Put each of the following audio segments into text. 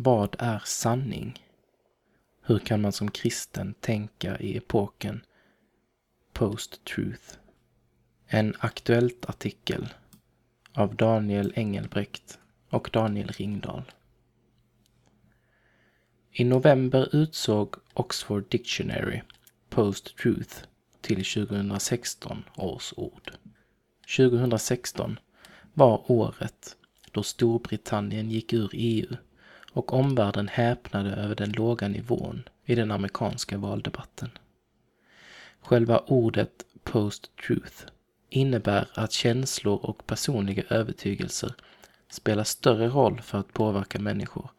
Vad är sanning? Hur kan man som kristen tänka i epoken post-truth? En aktuellt artikel av Daniel Engelbrekt och Daniel Ringdahl. I november utsåg Oxford Dictionary Post-Truth till 2016 års ord. 2016 var året då Storbritannien gick ur EU och omvärlden häpnade över den låga nivån i den amerikanska valdebatten. Själva ordet post-truth innebär att känslor och personliga övertygelser spelar större roll för att påverka människor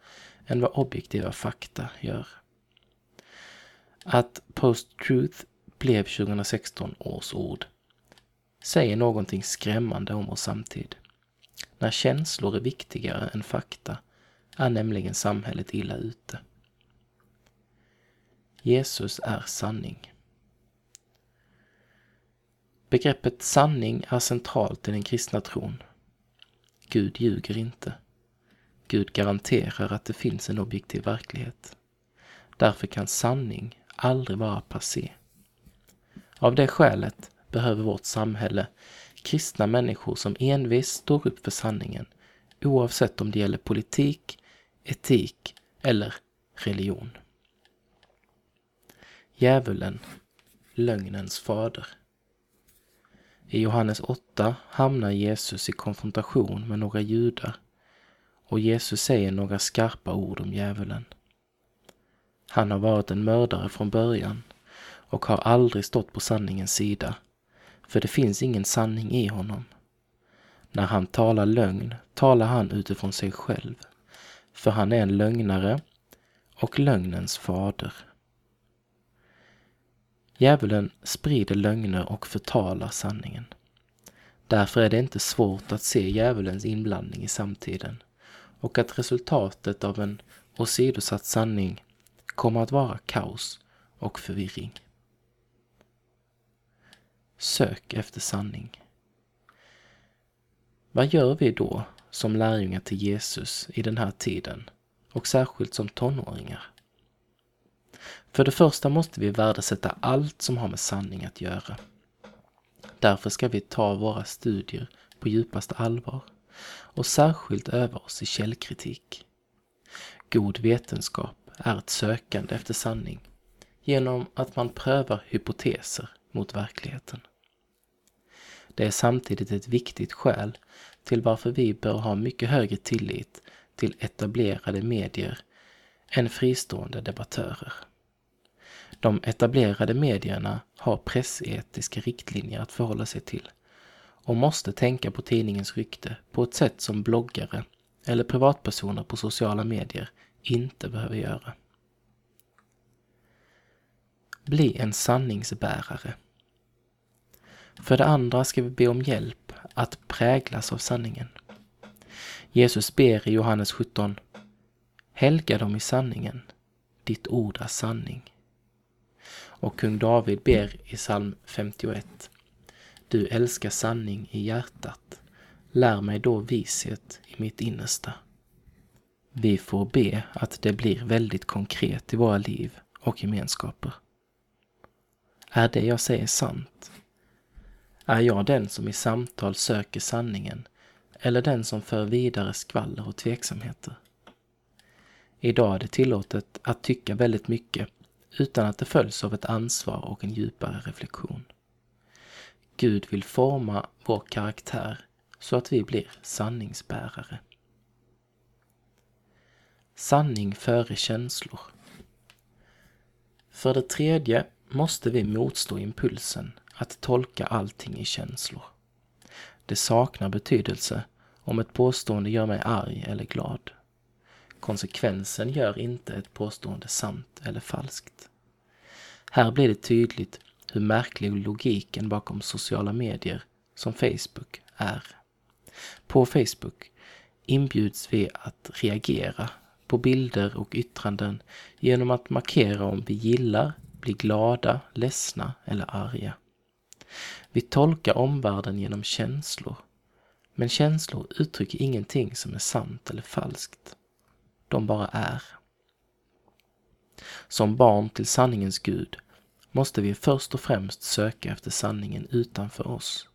än vad objektiva fakta gör. Att post-truth blev 2016 års ord säger någonting skrämmande om vår samtid. När känslor är viktigare än fakta är nämligen samhället illa ute. Jesus är sanning. Begreppet sanning är centralt i den kristna tron. Gud ljuger inte. Gud garanterar att det finns en objektiv verklighet. Därför kan sanning aldrig vara passé. Av det skälet behöver vårt samhälle kristna människor som envist står upp för sanningen oavsett om det gäller politik, etik eller religion. Djävulen, lögnens fader. I Johannes 8 hamnar Jesus i konfrontation med några judar och Jesus säger några skarpa ord om djävulen. Han har varit en mördare från början och har aldrig stått på sanningens sida, för det finns ingen sanning i honom. När han talar lögn talar han utifrån sig själv, för han är en lögnare och lögnens fader. Djävulen sprider lögner och förtalar sanningen. Därför är det inte svårt att se djävulens inblandning i samtiden och att resultatet av en åsidosatt sanning kommer att vara kaos och förvirring. Sök efter sanning. Vad gör vi då som lärjungar till Jesus i den här tiden och särskilt som tonåringar? För det första måste vi värdesätta allt som har med sanning att göra. Därför ska vi ta våra studier på djupaste allvar och särskilt öva oss i källkritik. God vetenskap är ett sökande efter sanning genom att man prövar hypoteser mot verkligheten. Det är samtidigt ett viktigt skäl till varför vi bör ha mycket högre tillit till etablerade medier än fristående debattörer. De etablerade medierna har pressetiska riktlinjer att förhålla sig till och måste tänka på tidningens rykte på ett sätt som bloggare eller privatpersoner på sociala medier inte behöver göra. Bli en sanningsbärare. För det andra ska vi be om hjälp att präglas av sanningen. Jesus ber i Johannes 17 Helga dem i sanningen. Ditt ord är sanning. Och kung David ber i psalm 51 Du älskar sanning i hjärtat. Lär mig då vishet i mitt innersta. Vi får be att det blir väldigt konkret i våra liv och gemenskaper. Är det jag säger sant? Är jag den som i samtal söker sanningen eller den som för vidare skvaller och tveksamheter? Idag är det tillåtet att tycka väldigt mycket utan att det följs av ett ansvar och en djupare reflektion. Gud vill forma vår karaktär så att vi blir sanningsbärare. Sanning före känslor. För det tredje måste vi motstå impulsen att tolka allting i känslor. Det saknar betydelse om ett påstående gör mig arg eller glad. Konsekvensen gör inte ett påstående sant eller falskt. Här blir det tydligt hur märklig logiken bakom sociala medier som Facebook är. På Facebook inbjuds vi att reagera på bilder och yttranden genom att markera om vi gillar, blir glada, ledsna eller arga. Vi tolkar omvärlden genom känslor, men känslor uttrycker ingenting som är sant eller falskt. de bara är. Som barn till sanningens Gud måste vi först och främst söka efter sanningen utanför oss,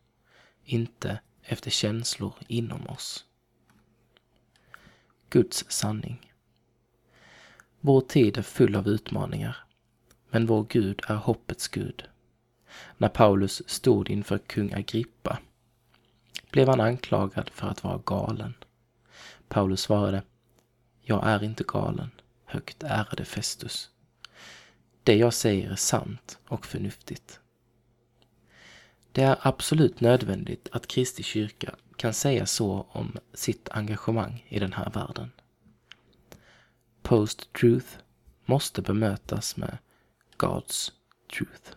inte efter känslor inom oss. Guds sanning. Vår tid är full av utmaningar, men vår Gud är hoppets Gud. När Paulus stod inför kung Agrippa blev han anklagad för att vara galen. Paulus svarade, jag är inte galen, högt ärade Festus. Det jag säger är sant och förnuftigt. Det är absolut nödvändigt att Kristi kyrka kan säga så om sitt engagemang i den här världen. Post-truth måste bemötas med God's truth.